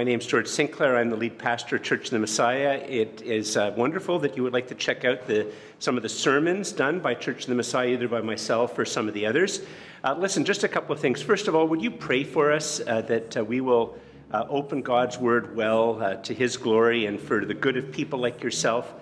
My name is George Sinclair. I'm the lead pastor of Church of the Messiah. It is uh, wonderful that you would like to check out the, some of the sermons done by Church of the Messiah, either by myself or some of the others. Uh, listen, just a couple of things. First of all, would you pray for us uh, that uh, we will uh, open God's word well uh, to his glory and for the good of people like yourself?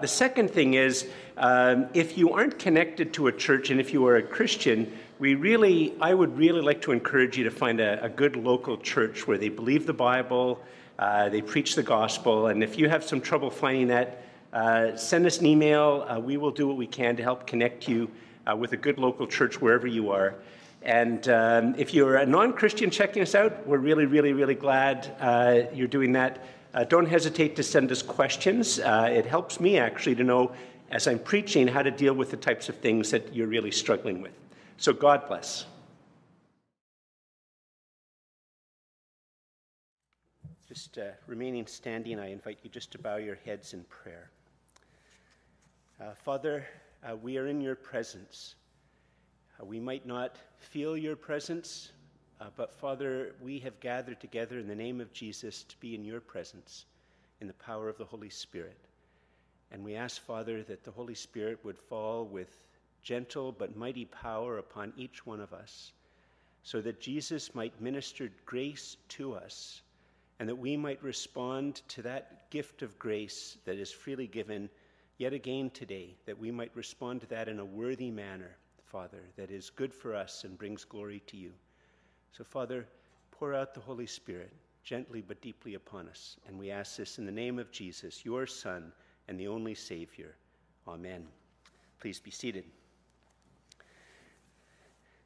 the second thing is um, if you aren't connected to a church and if you are a Christian, we really, I would really like to encourage you to find a, a good local church where they believe the Bible, uh, they preach the gospel, and if you have some trouble finding that, uh, send us an email. Uh, we will do what we can to help connect you uh, with a good local church wherever you are. And um, if you're a non Christian checking us out, we're really, really, really glad uh, you're doing that. Uh, don't hesitate to send us questions. it helps me actually to know, as I'm preaching, how to deal with the types of things that you're really struggling with. So God bless. Just uh, remaining standing, I invite you just to bow your heads in prayer. Uh, Father, uh, we are in your presence. Uh, we might not feel your presence, uh, but Father, we have gathered together in the name of Jesus to be in your presence in the power of the Holy Spirit. And we ask, Father, that the Holy Spirit would fall with gentle but mighty power upon each one of us, so that Jesus might minister grace to us, and that we might respond to that gift of grace that is freely given yet again today, that we might respond to that in a worthy manner, Father, that is good for us and brings glory to you. So, Father, pour out the Holy Spirit gently but deeply upon us. And we ask this in the name of Jesus, your Son and the only Savior. Amen. Please be seated.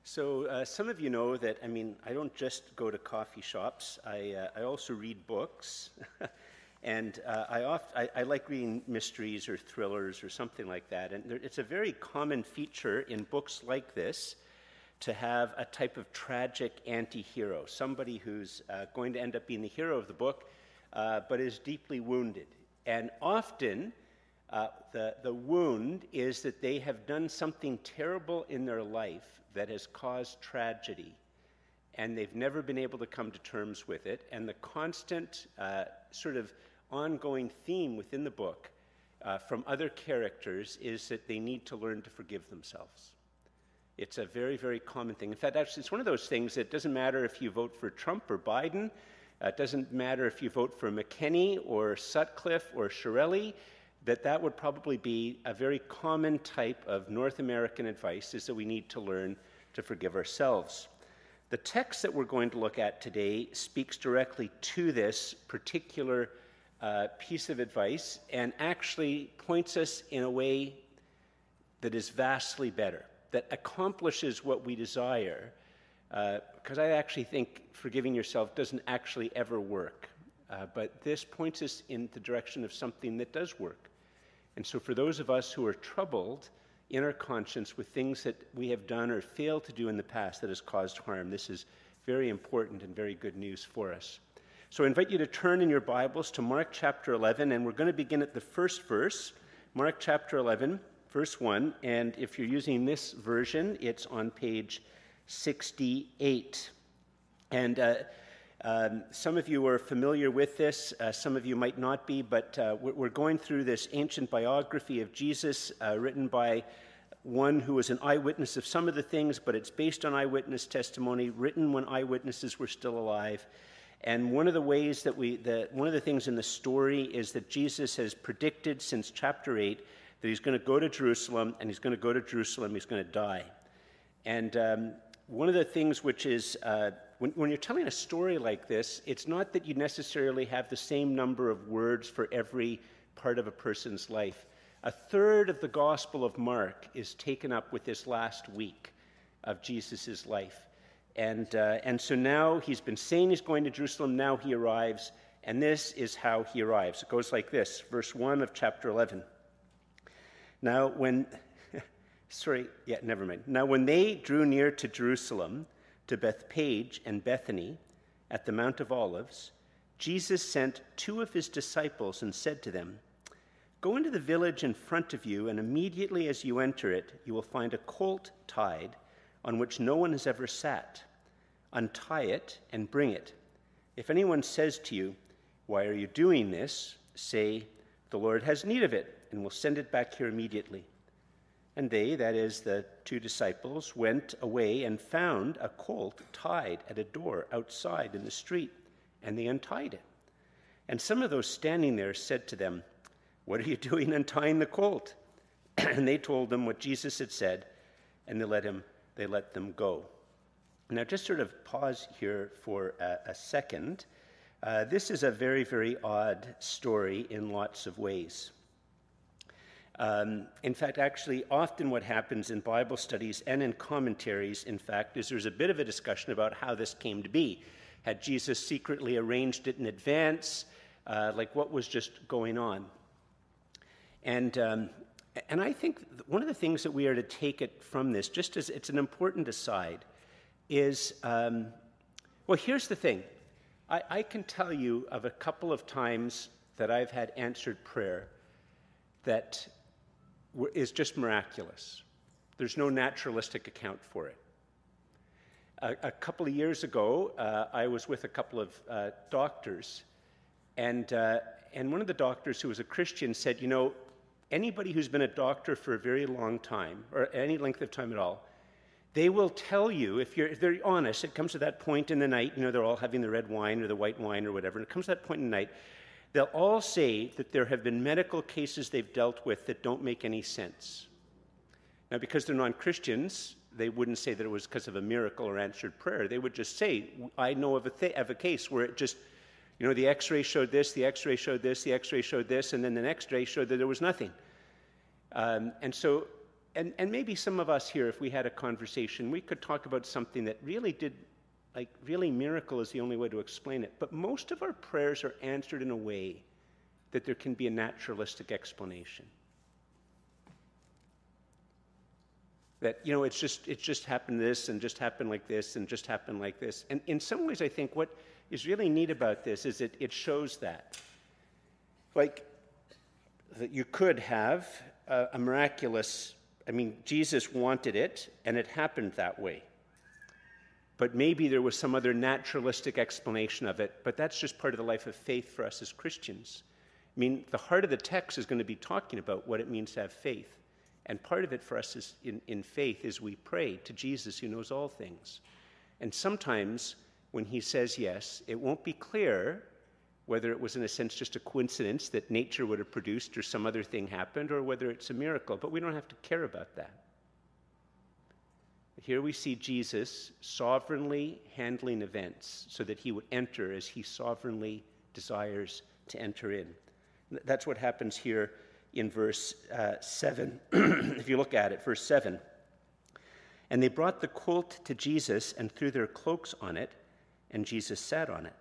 So, uh, some of you know that, I mean, I don't just go to coffee shops, I, uh, I also read books. and uh, I, oft, I, I, like reading mysteries or thrillers or something like that. And there, it's a very common feature in books like this to have a type of tragic anti hero, somebody who's uh, going to end up being the hero of the book, uh, but is deeply wounded. And often, uh, the, the wound is that they have done something terrible in their life that has caused tragedy, and they've never been able to come to terms with it. And the constant uh, sort of ongoing theme within the book uh, from other characters is that they need to learn to forgive themselves. It's a very, very common thing. In fact, actually, it's one of those things that doesn't matter if you vote for Trump or Biden. Uh, it doesn't matter if you vote for McKenney or Sutcliffe or Chiarelli that that would probably be a very common type of North American advice is that we need to learn to forgive ourselves. The text that we're going to look at today speaks directly to this particular uh, piece of advice and actually points us in a way that is vastly better, that accomplishes what we desire. Because uh, I actually think forgiving yourself doesn't actually ever work. Uh, but this points us in the direction of something that does work. And so, for those of us who are troubled in our conscience with things that we have done or failed to do in the past that has caused harm, this is very important and very good news for us. So, I invite you to turn in your Bibles to Mark chapter 11, and we're going to begin at the first verse, Mark chapter 11, verse 1. And if you're using this version, it's on page 68. And uh, um, some of you are familiar with this, uh, some of you might not be, but uh, we're going through this ancient biography of Jesus uh, written by one who was an eyewitness of some of the things, but it's based on eyewitness testimony, written when eyewitnesses were still alive. And one of the ways that we, the, one of the things in the story is that Jesus has predicted since chapter 8 that he's going to go to Jerusalem, and he's going to go to Jerusalem, he's going to die. And um, one of the things which is uh, when, when you're telling a story like this, it's not that you necessarily have the same number of words for every part of a person's life. A third of the Gospel of Mark is taken up with this last week of Jesus' life. And, uh, and so now he's been saying he's going to Jerusalem, now he arrives, and this is how he arrives. It goes like this, verse 1 of chapter 11. Now, when, sorry, yeah, never mind. Now, when they drew near to Jerusalem, to Bethphage and Bethany at the Mount of Olives, Jesus sent two of his disciples and said to them, Go into the village in front of you, and immediately as you enter it, you will find a colt tied on which no one has ever sat. Untie it and bring it. If anyone says to you, Why are you doing this? say, The Lord has need of it, and will send it back here immediately. And they, that is, the two disciples, went away and found a colt tied at a door outside in the street, and they untied it. And some of those standing there said to them, What are you doing untying the colt? and they told them what Jesus had said, and they let him they let them go. Now, just sort of pause here for a, a second. Uh, this is a very, very odd story in lots of ways. Um, in fact, actually, often what happens in Bible studies and in commentaries, in fact, is there's a bit of a discussion about how this came to be. Had Jesus secretly arranged it in advance? Uh, like what was just going on? And, um, and I think one of the things that we are to take it from this, just as it's an important aside, is um, well, here's the thing. I, I can tell you of a couple of times that I've had answered prayer that is just miraculous. There's no naturalistic account for it. A, a couple of years ago, uh, I was with a couple of uh, doctors, and, uh, and one of the doctors who was a Christian said, You know, anybody who's been a doctor for a very long time, or any length of time at all, they will tell you, if, you're, if they're honest, it comes to that point in the night, you know, they're all having the red wine or the white wine or whatever, and it comes to that point in the night, they'll all say that there have been medical cases they've dealt with that don't make any sense. Now, because they're non Christians, they wouldn't say that it was because of a miracle or answered prayer. They would just say, I know of a, th- of a case where it just, you know, the x ray showed this, the x ray showed this, the x ray showed this, and then the next ray showed that there was nothing. Um, and so and, and maybe some of us here, if we had a conversation, we could talk about something that really did, like, really miracle is the only way to explain it. But most of our prayers are answered in a way that there can be a naturalistic explanation. That, you know, it's just, it just happened this and just happened like this and just happened like this. And in some ways, I think what is really neat about this is that it shows that. Like, that you could have a, a miraculous I mean, Jesus wanted it, and it happened that way. But maybe there was some other naturalistic explanation of it, but that's just part of the life of faith for us as Christians. I mean, the heart of the text is going to be talking about what it means to have faith. And part of it for us is in, in faith is we pray to Jesus who knows all things. And sometimes when he says yes, it won't be clear whether it was, in a sense, just a coincidence that nature would have produced or some other thing happened, or whether it's a miracle. But we don't have to care about that. Here we see Jesus sovereignly handling events so that he would enter as he sovereignly desires to enter in. That's what happens here in verse uh, 7. if you look at it, verse 7. And they brought the colt to Jesus and threw their cloaks on it, and Jesus sat on it.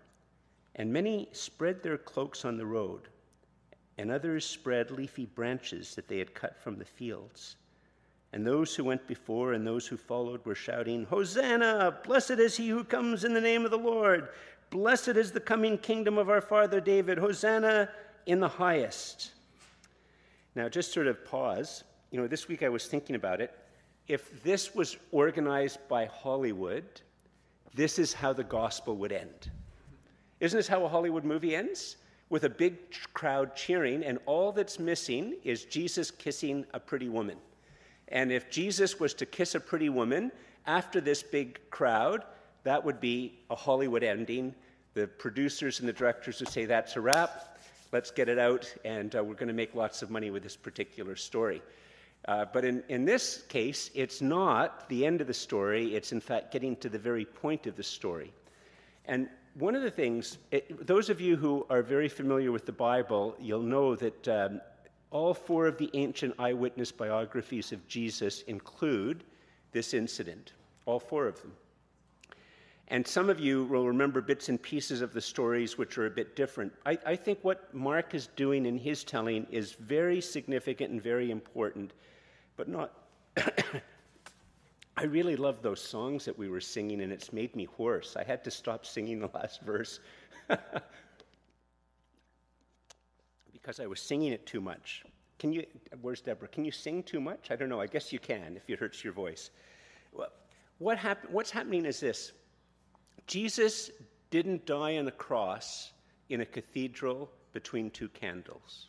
And many spread their cloaks on the road, and others spread leafy branches that they had cut from the fields. And those who went before and those who followed were shouting, Hosanna! Blessed is he who comes in the name of the Lord! Blessed is the coming kingdom of our father David! Hosanna in the highest! Now, just sort of pause. You know, this week I was thinking about it. If this was organized by Hollywood, this is how the gospel would end. Isn't this how a Hollywood movie ends? With a big crowd cheering, and all that's missing is Jesus kissing a pretty woman. And if Jesus was to kiss a pretty woman after this big crowd, that would be a Hollywood ending. The producers and the directors would say, That's a wrap. Let's get it out, and uh, we're going to make lots of money with this particular story. Uh, but in, in this case, it's not the end of the story, it's in fact getting to the very point of the story. And one of the things, it, those of you who are very familiar with the Bible, you'll know that um, all four of the ancient eyewitness biographies of Jesus include this incident, all four of them. And some of you will remember bits and pieces of the stories which are a bit different. I, I think what Mark is doing in his telling is very significant and very important, but not I really love those songs that we were singing, and it's made me hoarse. I had to stop singing the last verse because I was singing it too much. Can you, where's Deborah? Can you sing too much? I don't know. I guess you can if it hurts your voice. What hap- what's happening is this Jesus didn't die on a cross in a cathedral between two candles.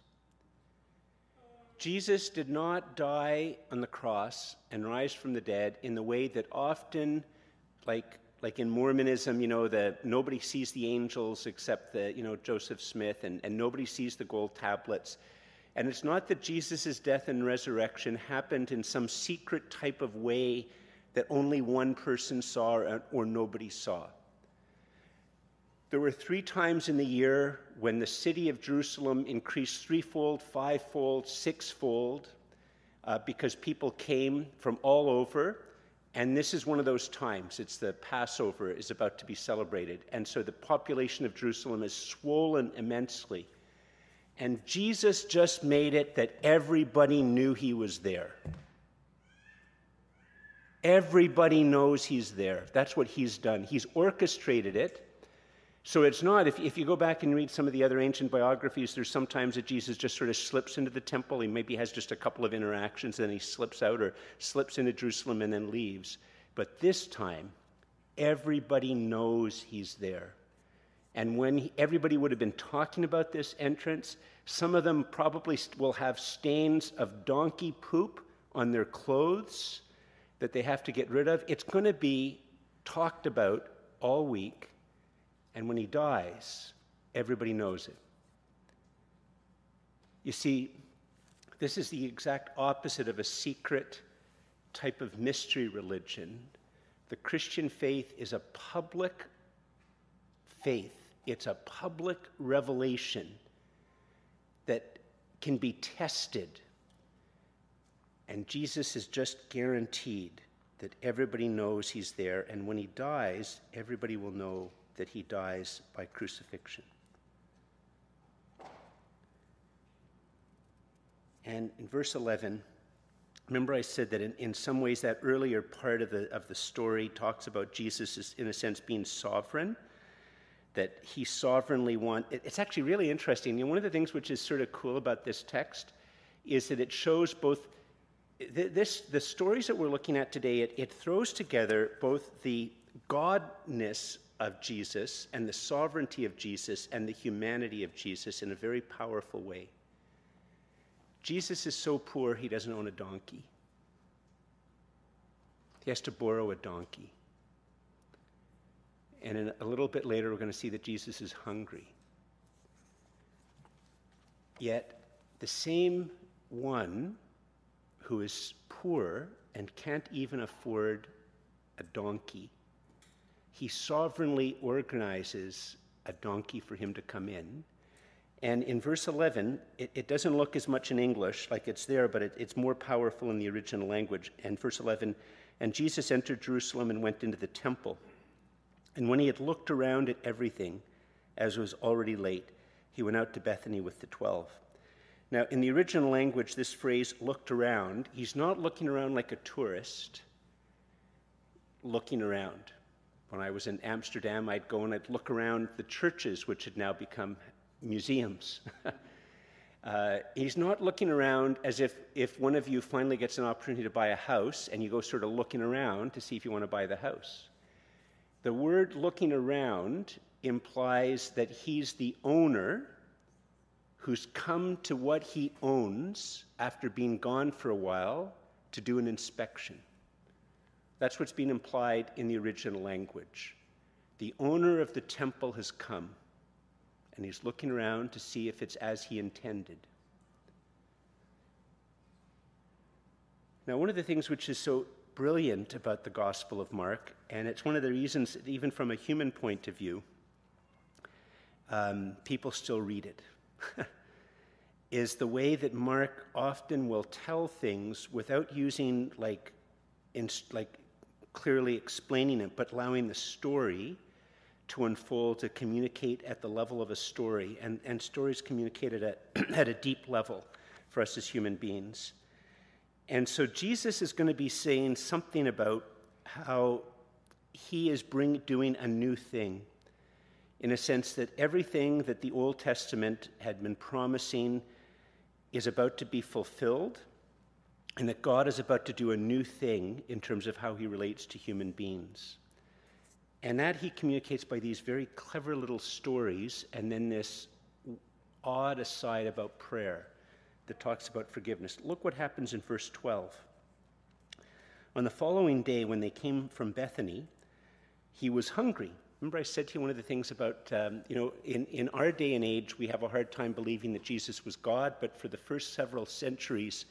Jesus did not die on the cross and rise from the dead in the way that often, like, like in Mormonism, you know, nobody sees the angels except the, you know, Joseph Smith, and, and nobody sees the gold tablets. And it's not that Jesus' death and resurrection happened in some secret type of way that only one person saw or, or nobody saw. There were three times in the year when the city of Jerusalem increased threefold, fivefold, sixfold, uh, because people came from all over. And this is one of those times. It's the Passover is about to be celebrated. And so the population of Jerusalem is swollen immensely. And Jesus just made it that everybody knew he was there. Everybody knows he's there. That's what he's done. He's orchestrated it. So it's not, if, if you go back and read some of the other ancient biographies, there's sometimes that Jesus just sort of slips into the temple. He maybe has just a couple of interactions, then he slips out or slips into Jerusalem and then leaves. But this time, everybody knows he's there. And when he, everybody would have been talking about this entrance, some of them probably will have stains of donkey poop on their clothes that they have to get rid of. It's going to be talked about all week and when he dies, everybody knows it. You see, this is the exact opposite of a secret type of mystery religion. The Christian faith is a public faith, it's a public revelation that can be tested. And Jesus is just guaranteed that everybody knows he's there, and when he dies, everybody will know that he dies by crucifixion. And in verse 11, remember I said that in, in some ways that earlier part of the, of the story talks about Jesus as, in a sense, being sovereign, that he sovereignly want. It, it's actually really interesting. You know, one of the things which is sort of cool about this text is that it shows both this, the stories that we're looking at today, it, it throws together both the godness of Jesus and the sovereignty of Jesus and the humanity of Jesus in a very powerful way. Jesus is so poor he doesn't own a donkey. He has to borrow a donkey. And a little bit later, we're going to see that Jesus is hungry. Yet, the same one who is poor and can't even afford a donkey he sovereignly organizes a donkey for him to come in. And in verse 11, it, it doesn't look as much in English like it's there, but it, it's more powerful in the original language. And verse 11, and Jesus entered Jerusalem and went into the temple. And when he had looked around at everything, as it was already late, he went out to Bethany with the twelve. Now, in the original language, this phrase looked around, he's not looking around like a tourist, looking around. When I was in Amsterdam, I'd go and I'd look around the churches, which had now become museums. uh, he's not looking around as if, if one of you finally gets an opportunity to buy a house and you go sort of looking around to see if you want to buy the house. The word looking around implies that he's the owner who's come to what he owns after being gone for a while to do an inspection. That's what's being implied in the original language. The owner of the temple has come, and he's looking around to see if it's as he intended. Now, one of the things which is so brilliant about the Gospel of Mark, and it's one of the reasons, that even from a human point of view, um, people still read it, is the way that Mark often will tell things without using like, like clearly explaining it, but allowing the story to unfold, to communicate at the level of a story. And, and stories communicated at, at a deep level for us as human beings. And so Jesus is going to be saying something about how he is bring, doing a new thing, in a sense that everything that the Old Testament had been promising is about to be fulfilled and that God is about to do a new thing in terms of how he relates to human beings. And that he communicates by these very clever little stories and then this odd aside about prayer that talks about forgiveness. Look what happens in verse 12. On the following day, when they came from Bethany, he was hungry. Remember, I said to you one of the things about, um, you know, in, in our day and age, we have a hard time believing that Jesus was God, but for the first several centuries,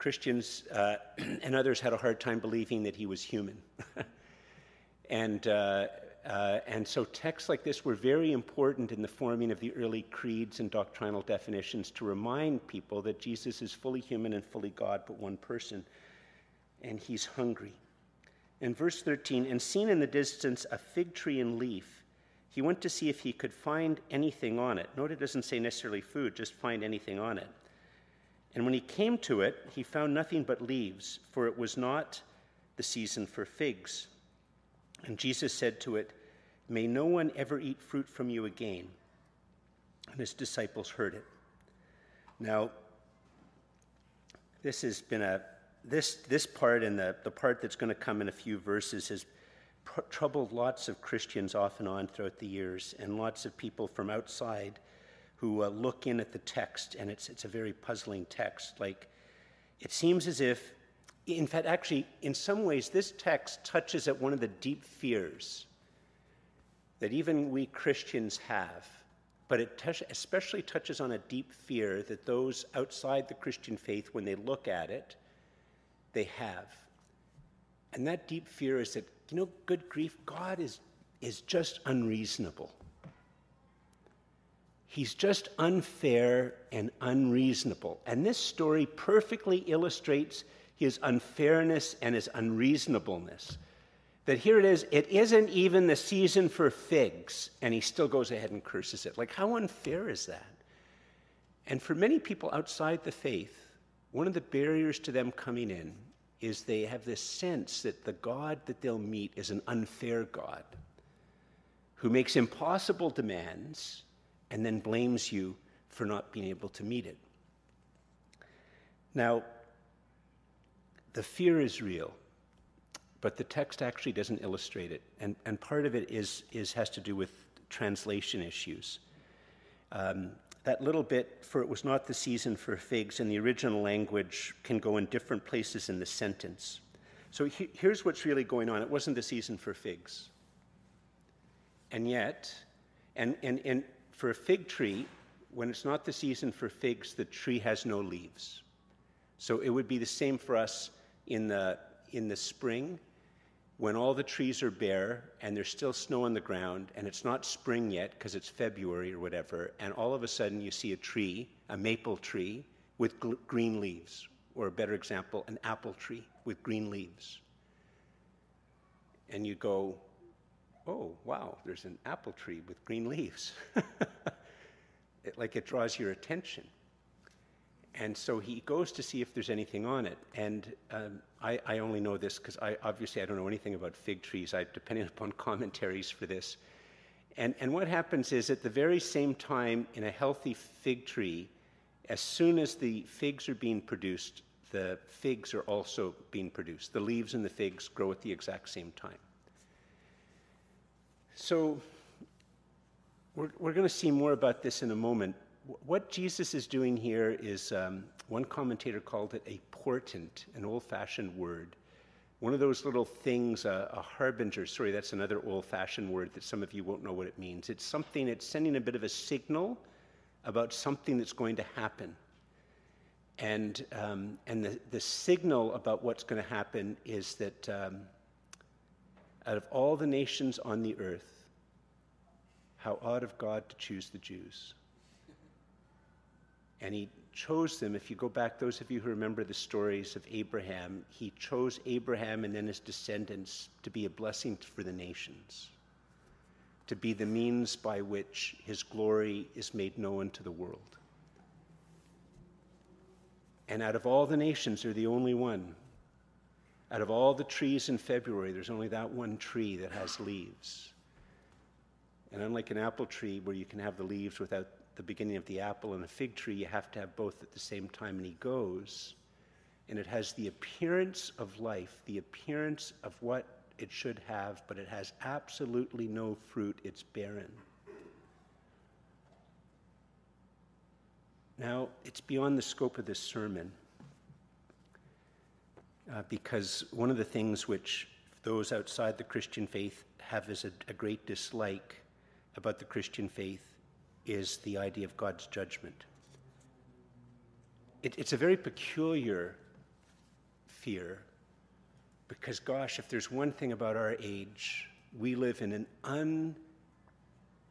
Christians uh, and others had a hard time believing that he was human. and, uh, uh, and so texts like this were very important in the forming of the early creeds and doctrinal definitions to remind people that Jesus is fully human and fully God, but one person, and he's hungry. In verse 13, and seen in the distance a fig tree in leaf, he went to see if he could find anything on it. Note it doesn't say necessarily food, just find anything on it. And when he came to it, he found nothing but leaves, for it was not the season for figs. And Jesus said to it, May no one ever eat fruit from you again. And his disciples heard it. Now, this has been a this, this part and the, the part that's going to come in a few verses has pr- troubled lots of Christians off and on throughout the years, and lots of people from outside who uh, look in at the text, and it's, it's a very puzzling text. Like, it seems as if, in fact, actually, in some ways, this text touches at one of the deep fears that even we Christians have. But it t- especially touches on a deep fear that those outside the Christian faith, when they look at it, they have. And that deep fear is that, you know, good grief, God is, is just unreasonable. He's just unfair and unreasonable. And this story perfectly illustrates his unfairness and his unreasonableness. That here it is, it isn't even the season for figs, and he still goes ahead and curses it. Like, how unfair is that? And for many people outside the faith, one of the barriers to them coming in is they have this sense that the God that they'll meet is an unfair God who makes impossible demands and then blames you for not being able to meet it. Now, the fear is real, but the text actually doesn't illustrate it. And, and part of it is, is, has to do with translation issues. Um, that little bit, for it was not the season for figs, in the original language can go in different places in the sentence. So he, here's what's really going on it wasn't the season for figs. And yet, and, and, and for a fig tree, when it's not the season for figs, the tree has no leaves. So it would be the same for us in the, in the spring when all the trees are bare and there's still snow on the ground and it's not spring yet because it's February or whatever, and all of a sudden you see a tree, a maple tree, with gl- green leaves, or a better example, an apple tree with green leaves. And you go, oh, wow, there's an apple tree with green leaves. it, like it draws your attention. And so he goes to see if there's anything on it. And um, I, I, only know this because I obviously I don't know anything about fig trees. I depended upon commentaries for this. And, and what happens is at the very same time in a healthy fig tree, as soon as the figs are being produced, the figs are also being produced. The leaves and the figs grow at the exact same time. So we're, we're going to see more about this in a moment, what Jesus is doing here is um, one commentator called it a portent, an old fashioned word. One of those little things, uh, a harbinger, sorry, that's another old fashioned word that some of you won't know what it means. It's something, it's sending a bit of a signal about something that's going to happen. And, um, and the, the signal about what's going to happen is that um, out of all the nations on the earth, how odd of God to choose the Jews. And he chose them. If you go back, those of you who remember the stories of Abraham, he chose Abraham and then his descendants to be a blessing for the nations, to be the means by which his glory is made known to the world. And out of all the nations, they're the only one. Out of all the trees in February, there's only that one tree that has leaves. And unlike an apple tree where you can have the leaves without the beginning of the apple and a fig tree, you have to have both at the same time. And he goes, and it has the appearance of life, the appearance of what it should have, but it has absolutely no fruit. It's barren. Now, it's beyond the scope of this sermon uh, because one of the things which those outside the Christian faith have as a, a great dislike about the Christian faith is the idea of God's judgment. It, it's a very peculiar fear because, gosh, if there's one thing about our age, we live in an un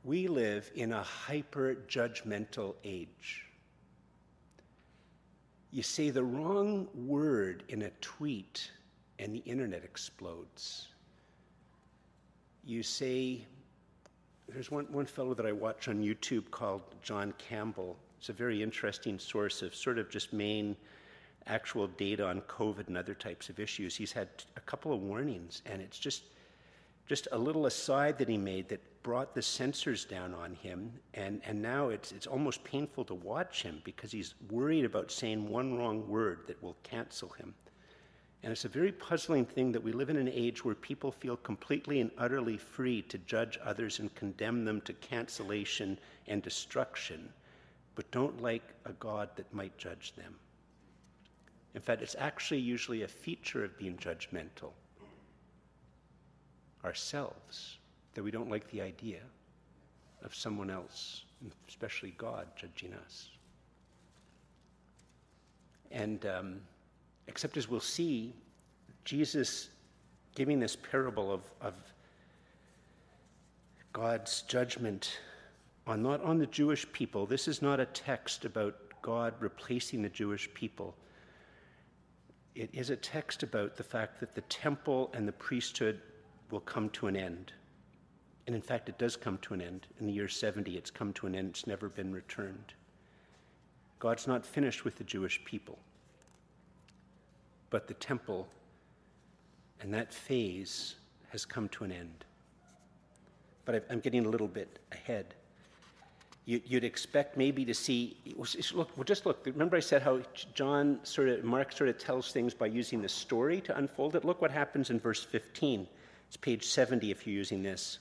we live in a hyper judgmental age. You say the wrong word in a tweet, and the internet explodes. You say, there's one, one fellow that I watch on YouTube called John Campbell. It's a very interesting source of sort of just main actual data on COVID and other types of issues. He's had a couple of warnings, and it's just just a little aside that he made that brought the censors down on him, and, and now it's, it's almost painful to watch him because he's worried about saying one wrong word that will cancel him. And it's a very puzzling thing that we live in an age where people feel completely and utterly free to judge others and condemn them to cancellation and destruction, but don't like a God that might judge them. In fact, it's actually usually a feature of being judgmental ourselves, that we don't like the idea of someone else, especially God, judging us. And um, except as we'll see, Jesus giving this parable of, of God's judgment on not on the Jewish people. This is not a text about God replacing the Jewish people. It is a text about the fact that the temple and the priesthood will come to an end. And in fact, it does come to an end. In the year 70, it's come to an end. It's never been returned. God's not finished with the Jewish people. But the temple and that phase has come to an end. But I'm getting a little bit ahead. You'd expect maybe to see, look, well, just look. Remember, I said how John sort of, Mark sort of tells things by using the story to unfold it? Look what happens in verse 15. It's page 70 if you're using this.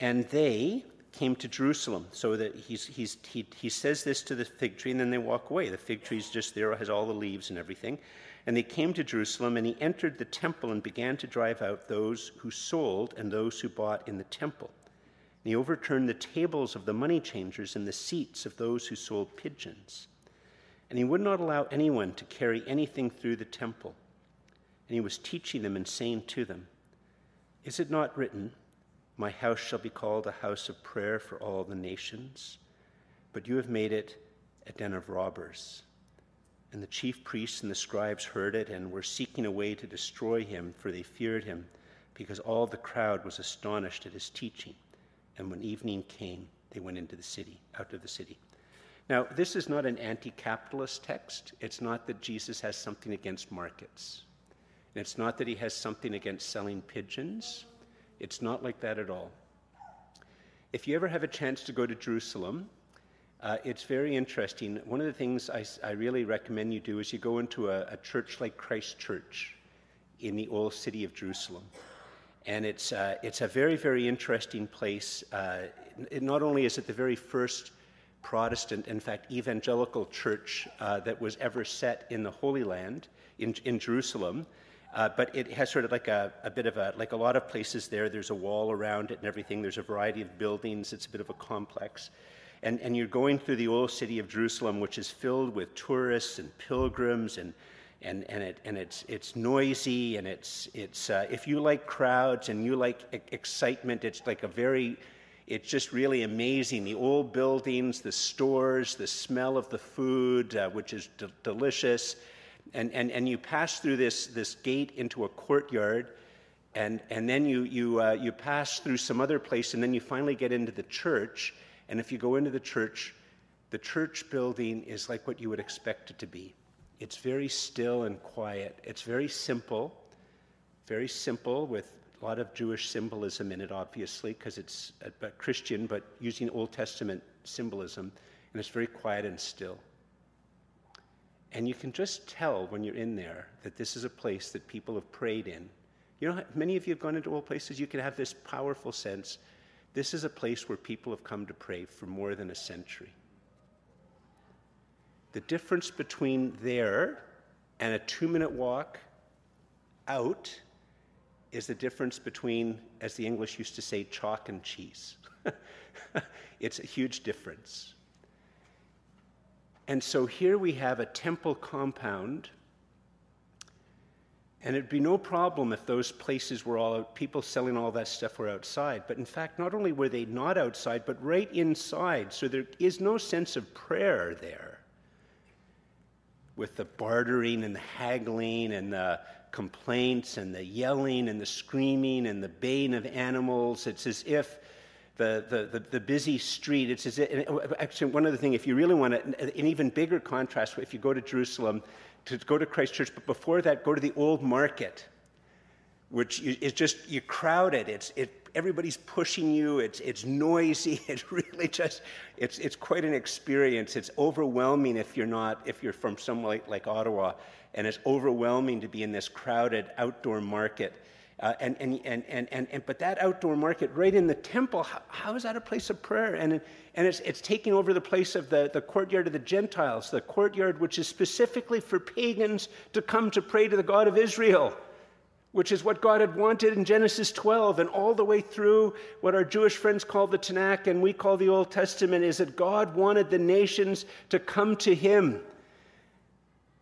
And they came to Jerusalem. So that he's, he's, he, he says this to the fig tree, and then they walk away. The fig tree's just there, has all the leaves and everything. And they came to Jerusalem, and he entered the temple and began to drive out those who sold and those who bought in the temple. And he overturned the tables of the money changers and the seats of those who sold pigeons. And he would not allow anyone to carry anything through the temple. And he was teaching them and saying to them, is it not written, My house shall be called a house of prayer for all the nations? But you have made it a den of robbers. And the chief priests and the scribes heard it and were seeking a way to destroy him, for they feared him, because all the crowd was astonished at his teaching. And when evening came, they went into the city, out of the city. Now, this is not an anti capitalist text. It's not that Jesus has something against markets. And it's not that he has something against selling pigeons, it's not like that at all. If you ever have a chance to go to Jerusalem, uh, it's very interesting. One of the things I, I, really recommend you do is you go into a, a, church like Christ Church in the old city of Jerusalem. And it's, uh, it's a very, very interesting place. Uh, it, not only is it the very first Protestant, in fact, evangelical church uh, that was ever set in the Holy Land in, in Jerusalem, uh, but it has sort of like a, a, bit of a, like a lot of places there, there's a wall around it and everything. There's a variety of buildings. It's a bit of a complex. And, and you're going through the old city of Jerusalem, which is filled with tourists and pilgrims, and, and, and, it, and it's, it's noisy. And it's, it's uh, if you like crowds and you like excitement, it's like a very, it's just really amazing. The old buildings, the stores, the smell of the food, uh, which is de- delicious and, and, and you pass through this, this gate into a courtyard, and, and then you, you, uh, you pass through some other place, and then you finally get into the church. And if you go into the church, the church building is like what you would expect it to be. It's very still and quiet. It's very simple, very simple with a lot of Jewish symbolism in it, obviously, because it's a, a Christian, but using Old Testament symbolism. And it's very quiet and still. And you can just tell when you're in there that this is a place that people have prayed in You know, many of you have gone into old places, you can have this powerful sense this is a place where people have come to pray for more than a century. The difference between there and a two minute walk out is the difference between, as the English used to say, chalk and cheese. it's a huge difference. And so here we have a temple compound and it'd be no problem if those places were all people selling all that stuff were outside. But in fact, not only were they not outside, but right inside. So there is no sense of prayer there. With the bartering and the haggling and the complaints and the yelling and the screaming and the baying of animals, it's as if the, the, the, the, busy street. It's as if, actually, one other thing, if you really want to, an even bigger contrast, if you go to Jerusalem, to go to Christ Church, but before that, go to the old market, which is just, you're crowded. It's, it, everybody's pushing you. It's, it's noisy. It's really just, it's, it's quite an experience. It's overwhelming if you're not, if you're from somewhere like, like Ottawa, and it's overwhelming to be in this crowded outdoor market. Uh, and, and, and, and, and, and, but that outdoor market right in the temple, how, how is that a place of prayer? And, and it's, it's taking over the place of the, the courtyard of the Gentiles, the courtyard which is specifically for pagans to come to pray to the God of Israel, which is what God had wanted in Genesis 12 and all the way through what our Jewish friends call the Tanakh and we call the Old Testament, is that God wanted the nations to come to Him.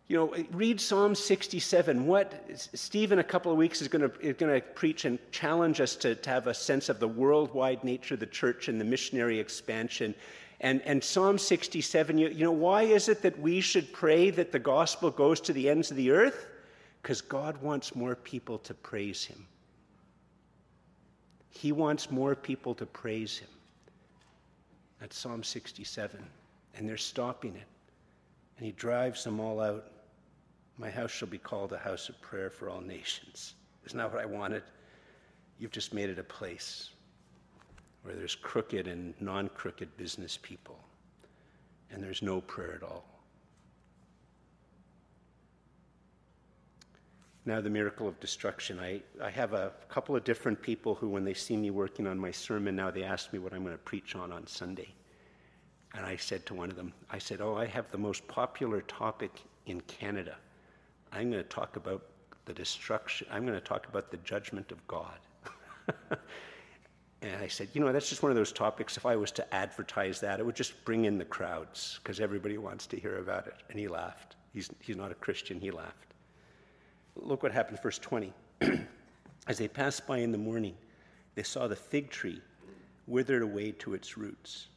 You know, read Psalm 67. What Stephen, a couple of weeks, is going to, is going to preach and challenge us to, to have a sense of the worldwide nature of the church and the missionary expansion. And, and Psalm 67, you, you know, why is it that we should pray that the gospel goes to the ends of the earth? Because God wants more people to praise Him. He wants more people to praise Him. That's Psalm 67. And they're stopping it. And He drives them all out. My house shall be called a house of prayer for all nations. Isn't that what I wanted? You've just made it a place where there's crooked and non crooked business people, and there's no prayer at all. Now, the miracle of destruction. I, I have a couple of different people who, when they see me working on my sermon, now they ask me what I'm going to preach on on Sunday. And I said to one of them, I said, Oh, I have the most popular topic in Canada. I'm going to talk about the destruction, I'm going to talk about the judgment of God. and I said, you know, that's just one of those topics. If I was to advertise that, it would just bring in the crowds because everybody wants to hear about it. And he laughed. He's, he's not a Christian, he laughed. Look what happened, verse 20. As they passed by in the morning, they saw the fig tree withered away to its roots.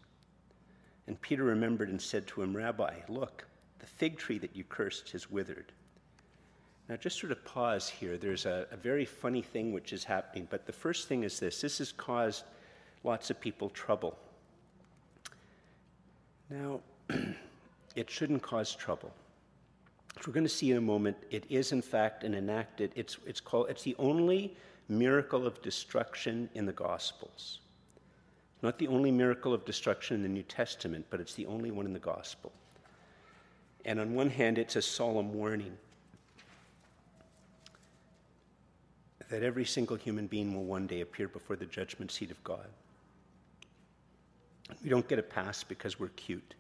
And Peter remembered and said to him, Rabbi, look, the fig tree that you cursed has withered. Now, just sort of pause here. There's a, a, very funny thing which is happening, but the first thing is this this has caused lots of people trouble. Now, it shouldn't cause trouble. As we're going to see in a moment, it is in fact an enacted, it's, it's, called, it's the only miracle of destruction in the Gospels. Not the only miracle of destruction in the New Testament, but it's the only one in the Gospel. And on one hand, it's a solemn warning that every single human being will one day appear before the judgment seat of God. We don't get a pass because we're cute,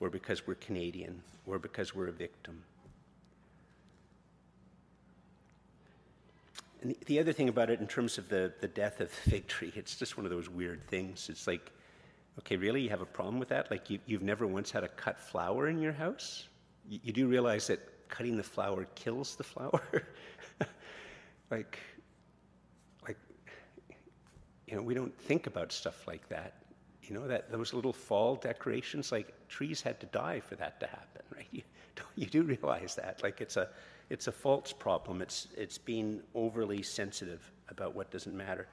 or because we're Canadian, or because we're a victim. And the other thing about it, in terms of the, the death of the fig tree, it's just one of those weird things. It's like, okay, really? You have a problem with that? Like, you, have never once had a cut flower in your house? You, you do realize that cutting the flower kills the flower? like, like, you know, we don't think about stuff like that. You know, that those little fall decorations, like trees had to die for that to happen, right? You, you do realize that. Like it's a, it's a false problem. It's, it's being overly sensitive about what doesn't matter.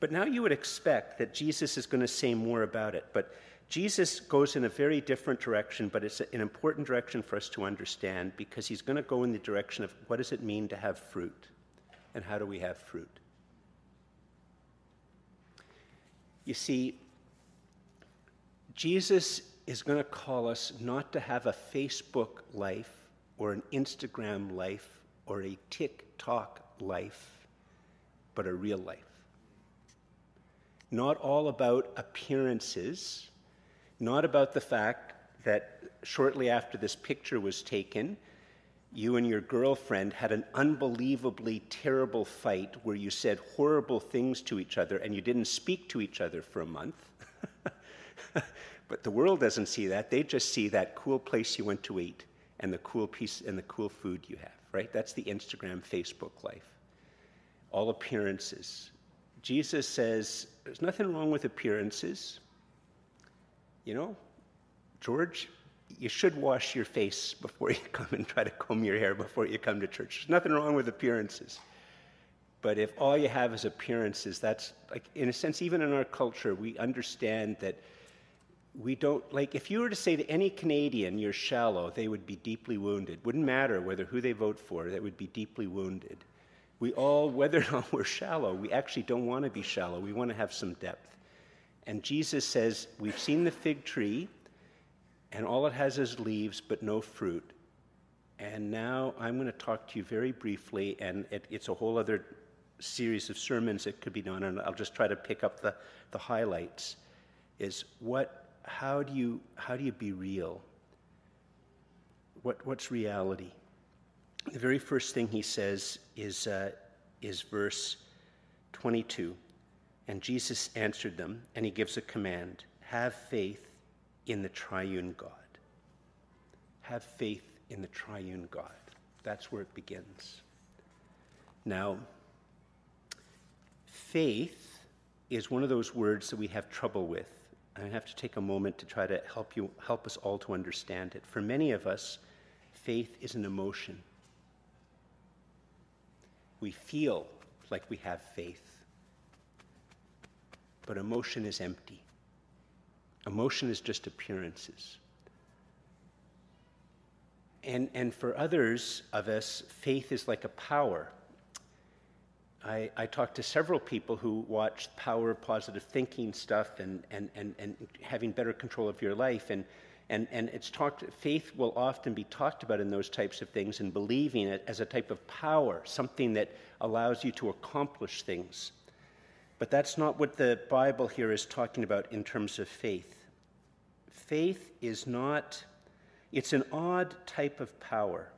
But now you would expect that Jesus is going to say more about it. But Jesus goes in a very different direction, but it's an important direction for us to understand because he's going to go in the direction of what does it mean to have fruit? And how do we have fruit? You see, Jesus is going to call us not to have a Facebook life or an Instagram life or a TikTok life, but a real life. Not all about appearances, not about the fact that shortly after this picture was taken, you and your girlfriend had an unbelievably terrible fight where you said horrible things to each other and you didn't speak to each other for a month. but the world doesn't see that. They just see that cool place you went to eat and the cool piece and the cool food you have, right? That's the Instagram, Facebook life. All appearances. Jesus says there's nothing wrong with appearances. You know, George, you should wash your face before you come and try to comb your hair before you come to church. There's nothing wrong with appearances. But if all you have is appearances, that's like, in a sense, even in our culture, we understand that we don't, like, if you were to say to any Canadian, you're shallow, they would be deeply wounded. Wouldn't matter whether who they vote for, they would be deeply wounded. We all, whether or not we're shallow, we actually don't want to be shallow. We want to have some depth. And Jesus says, We've seen the fig tree, and all it has is leaves but no fruit. And now I'm going to talk to you very briefly, and it, it's a whole other series of sermons that could be done, and I'll just try to pick up the, the highlights. Is what, how do you, how do you be real? What, what's reality? The very first thing he says is, uh, is verse 22. And Jesus answered them, and he gives a command have faith in the triune God. Have faith in the triune God. That's where it begins. Now, faith is one of those words that we have trouble with. I have to take a moment to try to help you help us all to understand it. For many of us, faith is an emotion. We feel like we have faith. But emotion is empty. Emotion is just appearances. And, and for others of us, faith is like a power. I, I talked to several people who watched power positive thinking stuff and, and, and, and having better control of your life. And, and, and it's talked, faith will often be talked about in those types of things and believing it as a type of power, something that allows you to accomplish things. But that's not what the Bible here is talking about in terms of faith. Faith is not, it's an odd type of power.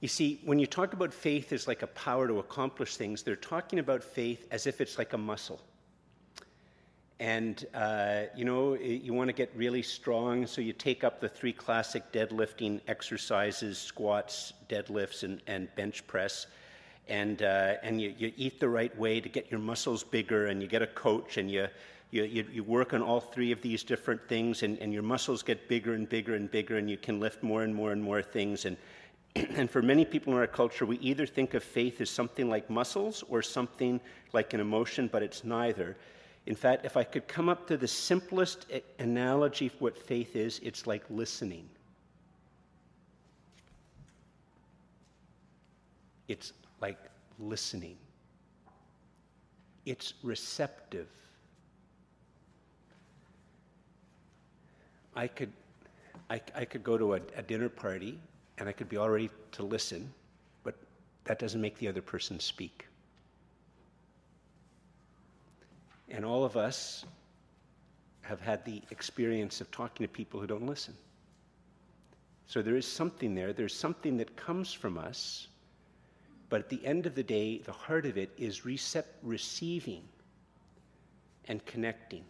You see, when you talk about faith as like a power to accomplish things, they're talking about faith as if it's like a muscle. And, uh, you know, you want to get really strong, so you take up the three classic deadlifting exercises squats, deadlifts, and, and bench press. And, uh, and you, you eat the right way to get your muscles bigger, and you get a coach, and you, you, you, you, work on all three of these different things, and, and your muscles get bigger and bigger and bigger, and you can lift more and more and more things. And, and for many people in our culture, we either think of faith as something like muscles or something like an emotion, but it's neither. In fact, if I could come up to the simplest analogy for what faith is, it's like listening. It's like listening. It's receptive. I could, I, I could go to a, a dinner party and I could be all ready to listen, but that doesn't make the other person speak. And all of us have had the experience of talking to people who don't listen. So there is something there. There's something that comes from us. But at the end of the day, the heart of it is receiving and connecting.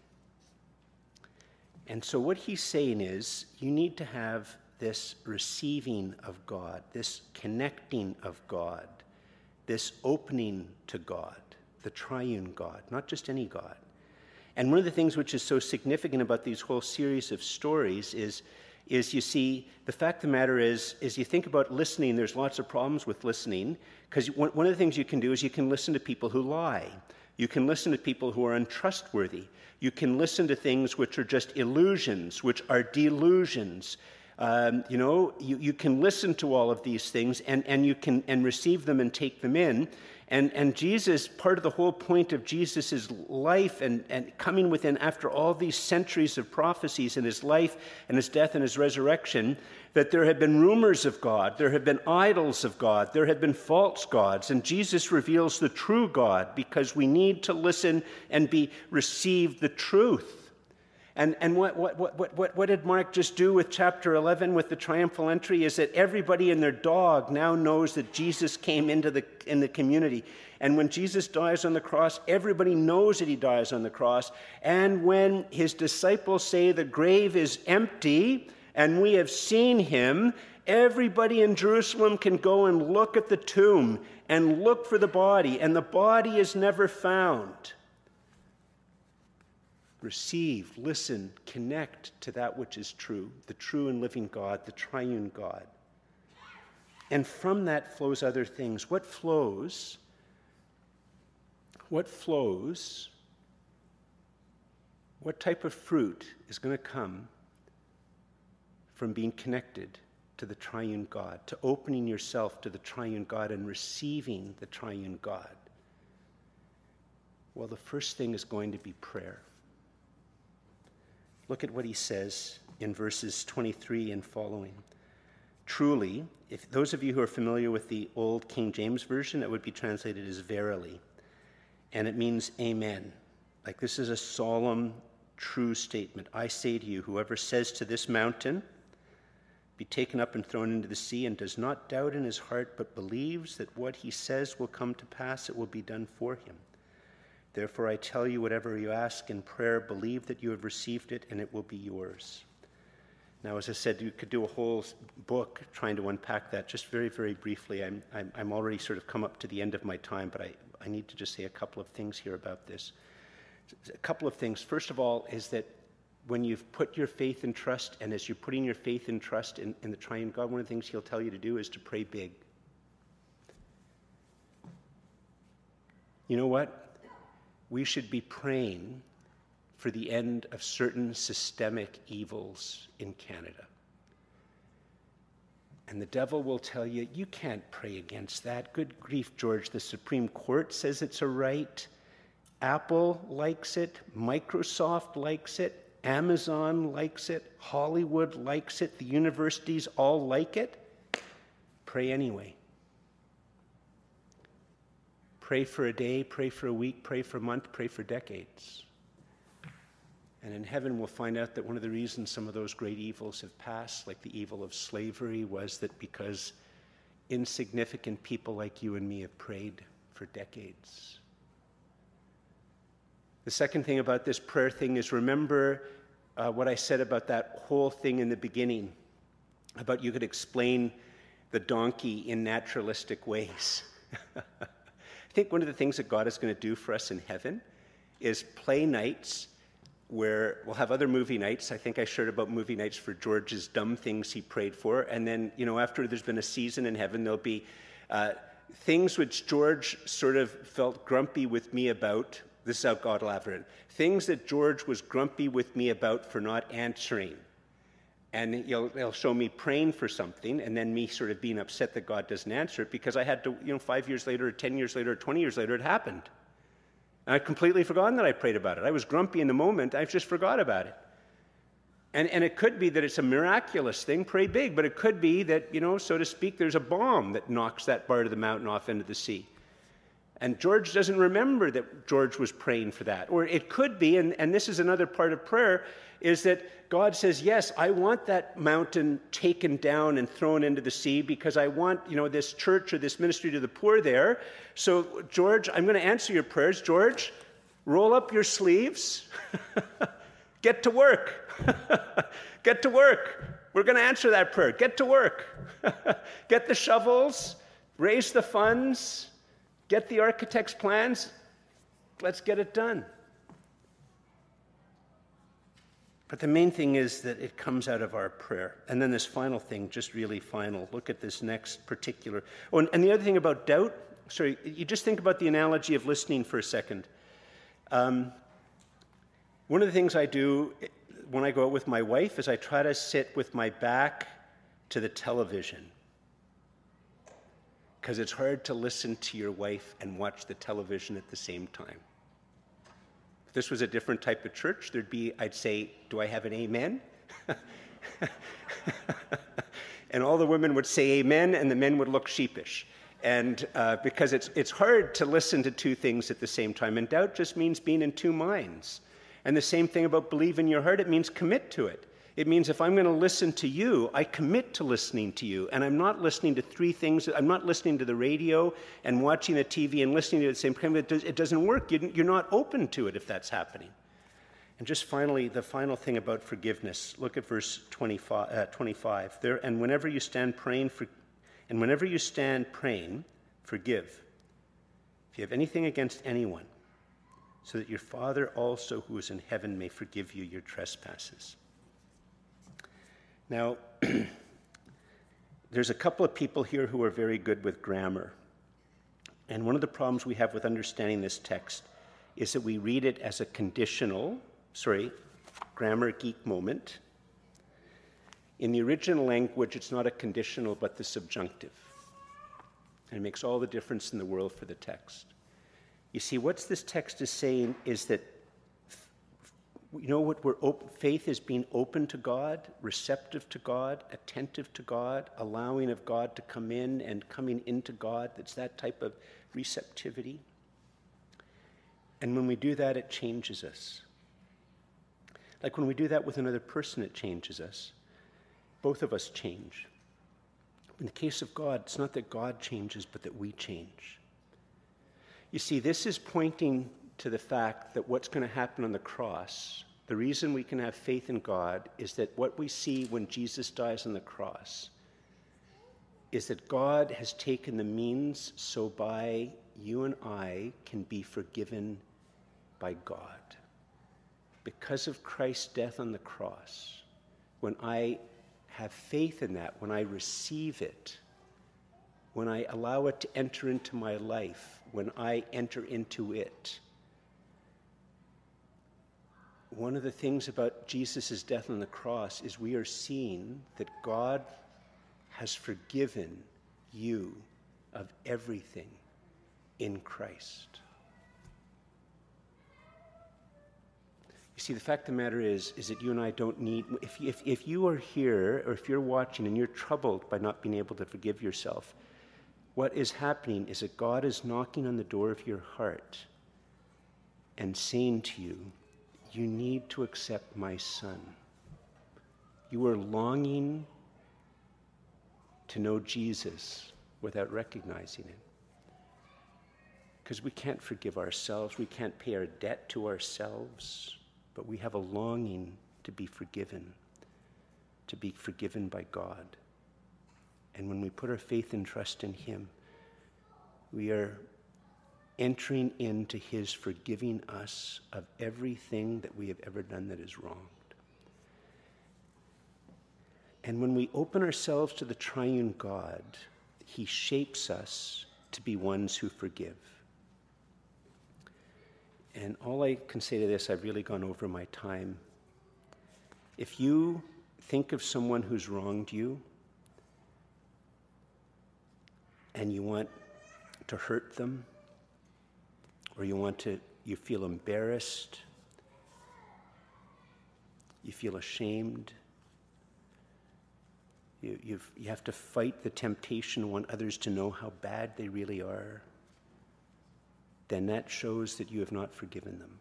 And so what he's saying is you need to have this receiving of God, this connecting of God, this opening to God the triune God, not just any God. And one of the things which is so significant about these whole series of stories is, is you see, the fact of the matter is, is you think about listening, there's lots of problems with listening, because one, one of the things you can do is you can listen to people who lie. You can listen to people who are untrustworthy. You can listen to things which are just illusions, which are delusions. Um, you know, you, you can listen to all of these things and, and you can and receive them and take them in. And, and Jesus, part of the whole point of Jesus' life and, and coming within after all these centuries of prophecies in his life and his death and his resurrection, that there had been rumors of God, there had been idols of God, there had been false gods, and Jesus reveals the true God because we need to listen and be receive the truth. And, and what, what, what, what, did Mark just do with chapter 11 with the triumphal entry? Is that everybody and their dog now knows that Jesus came into the, in the community. And when Jesus dies on the cross, everybody knows that he dies on the cross. And when his disciples say the grave is empty and we have seen him, everybody in Jerusalem can go and look at the tomb and look for the body, and the body is never found receive, listen, connect to that which is true, the true and living God, the triune God. And from that flows other things. What flows? What flows? What type of fruit is going to come from being connected to the triune God, to opening yourself to the triune God and receiving the triune God? Well, the first thing is going to be prayer. Look at what he says in verses 23 and following. Truly, if those of you who are familiar with the old King James Version, it would be translated as verily. And it means amen. Like this is a solemn, true statement. I say to you, whoever says to this mountain, be taken up and thrown into the sea, and does not doubt in his heart, but believes that what he says will come to pass, it will be done for him. Therefore, I tell you, whatever you ask in prayer, believe that you have received it, and it will be yours. Now, as I said, you could do a whole book trying to unpack that. Just very, very briefly, I'm, I'm, I'm already sort of come up to the end of my time, but I, I need to just say a couple of things here about this. A couple of things. First of all, is that when you've put your faith and trust, and as you're putting your faith and trust in, in the triune God, one of the things He'll tell you to do is to pray big. You know what? We should be praying for the end of certain systemic evils in Canada. And the devil will tell you, you can't pray against that. Good grief, George. The Supreme Court says it's a right. Apple likes it. Microsoft likes it. Amazon likes it. Hollywood likes it. The universities all like it. Pray anyway. Pray for a day, pray for a week, pray for a month, pray for decades. And in heaven, we'll find out that one of the reasons some of those great evils have passed, like the evil of slavery, was that because insignificant people like you and me have prayed for decades. The second thing about this prayer thing is remember uh, what I said about that whole thing in the beginning about you could explain the donkey in naturalistic ways. I think one of the things that God is going to do for us in heaven is play nights where we'll have other movie nights. I think I shared about movie nights for George's dumb things he prayed for. And then, you know, after there's been a season in heaven, there'll be uh, things which George sort of felt grumpy with me about. This is how God will have it. Things that George was grumpy with me about for not answering and he'll, he'll show me praying for something and then me sort of being upset that God doesn't answer it because I had to, you know, five years later, or 10 years later, or 20 years later, it happened. And I'd completely forgotten that I prayed about it. I was grumpy in the moment, i've just forgot about it. And, and it could be that it's a miraculous thing, pray big, but it could be that, you know, so to speak, there's a bomb that knocks that part of the mountain off into the sea. And George doesn't remember that George was praying for that. Or it could be, and, and this is another part of prayer, is that God says, Yes, I want that mountain taken down and thrown into the sea because I want, you know, this church or this ministry to the poor there. So, George, I'm going to answer your prayers. George, roll up your sleeves. Get to work. Get to work. We're going to answer that prayer. Get to work. Get the shovels, raise the funds Get the architect's plans, let's get it done. But the main thing is that it comes out of our prayer. And then this final thing, just really final. Look at this next particular. Oh, and, and the other thing about doubt, sorry, you just think about the analogy of listening for a second. Um, one of the things I do when I go out with my wife is I try to sit with my back to the television. Because it's hard to listen to your wife and watch the television at the same time. This was a different type of church, there'd be, I'd say, Do I have an amen? and all the women would say amen, and the men would look sheepish. And uh, because it's, it's hard to listen to two things at the same time. And doubt just means being in two minds. And the same thing about believe in your heart, it means commit to it. It means if I'm going to listen to you, I commit to listening to you. And I'm not listening to three things. I'm not listening to the radio and watching the TV and listening to it at the same time. It, doesn't work. You're not open to it if that's happening. And just finally, the final thing about forgiveness. Look at verse 25. Uh, 25. There, and whenever you stand praying for, and whenever you stand praying, forgive. If you have anything against anyone, so that your Father also who is in heaven may forgive you your trespasses. Now, there's a couple of people here who are very good with grammar. And one of the problems we have with understanding this text is that we read it as a conditional, sorry, grammar geek moment. In the original language, it's not a conditional, but the subjunctive. And it makes all the difference in the world for the text. You see, what this text is saying is that you know what we're faith is being open to God, receptive to God, attentive to God, allowing of God to come in and coming into God. that's that type of receptivity. And when we do that, it changes us. Like when we do that with another person, it changes us. Both of us change. In the case of God, it's not that God changes, but that we change. You see, this is pointing to the fact that what's going to happen on the cross, the reason we can have faith in God is that what we see when Jesus dies on the cross is that God has taken the means so by you and I can be forgiven by God. Because of Christ's death on the cross, when I have faith in that, when I receive it, when I allow it to enter into my life, when I enter into it. One of the things about Jesus' death on the cross is we are seeing that God has forgiven you of everything in Christ. You see, the fact of the matter is, is that you and I don't need, if, if, if you are here or if you're watching and you're troubled by not being able to forgive yourself, what is happening is that God is knocking on the door of your heart and saying to you, You need to accept my son. You are longing to know Jesus without recognizing it. Because we can't forgive ourselves, we can't pay our debt to ourselves, but we have a longing to be forgiven, to be forgiven by God. And when we put our faith and trust in Him, we are entering into His forgiving us of everything that we have ever done that is wronged. And when we open ourselves to the triune God, He shapes us to be ones who forgive. And all I can say to this, I've really gone over my time. If you think of someone who's wronged you, and you want to hurt them, or you want to, you feel embarrassed, you feel ashamed, you, you've, you have to fight the temptation, want others to know how bad they really are, then that shows that you have not forgiven them.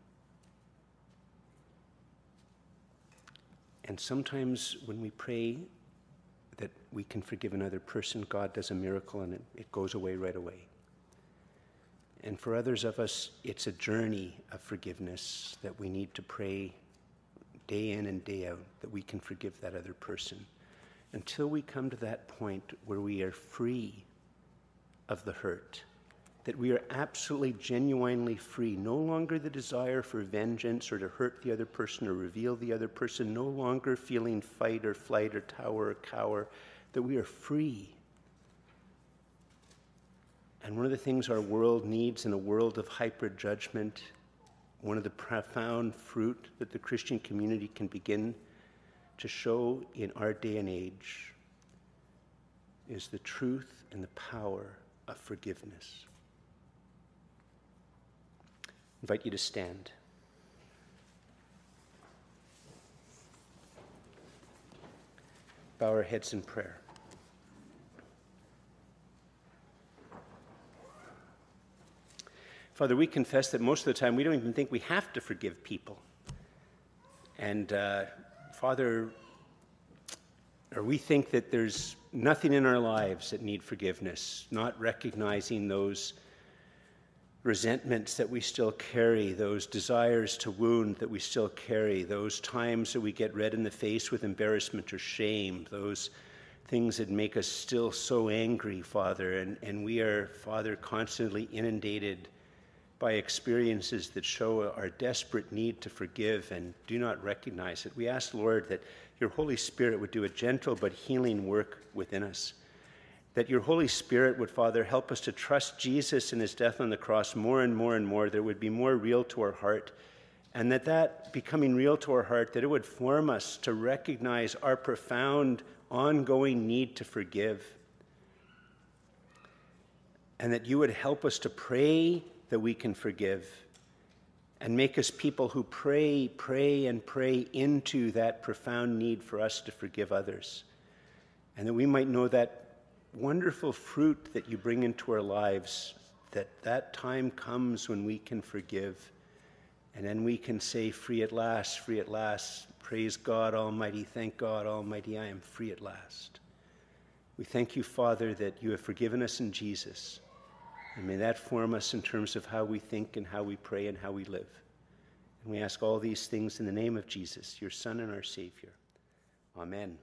And sometimes when we pray that we can forgive another person, God does a miracle and it, it goes away right away. And for others of us, it's a journey of forgiveness that we need to pray day in and day out that we can forgive that other person until we come to that point where we are free of the hurt that we are absolutely, genuinely free. No longer the desire for vengeance or to hurt the other person or reveal the other person, no longer feeling fight or flight or tower or cower, that we are free. And one of the things our world needs in a world of hyper judgment one of the profound fruit that the Christian community can begin to show in our day and age is the truth and the power of forgiveness. I invite you to stand. Bow our heads in prayer. Father, we confess that most of the time we don't even think we have to forgive people. And uh, Father, or we think that there's nothing in our lives that need forgiveness, not recognizing those resentments that we still carry, those desires to wound that we still carry, those times that we get red in the face with embarrassment or shame, those things that make us still so angry, Father. And, and we are, Father, constantly inundated by experiences that show our desperate need to forgive and do not recognize it. We ask, Lord, that your Holy Spirit would do a gentle but healing work within us. That your Holy Spirit would, Father, help us to trust Jesus and his death on the cross more and more and more, that it would be more real to our heart. And that that becoming real to our heart, that it would form us to recognize our profound, ongoing need to forgive. And that you would help us to pray that we can forgive and make us people who pray, pray, and pray into that profound need for us to forgive others. And that we might know that wonderful fruit that you bring into our lives, that that time comes when we can forgive. And then we can say, Free at last, free at last. Praise God Almighty. Thank God Almighty, I am free at last. We thank you, Father, that you have forgiven us in Jesus. And may that form us in terms of how we think and how we pray and how we live. And we ask all these things in the name of Jesus, your Son and our Savior. Amen.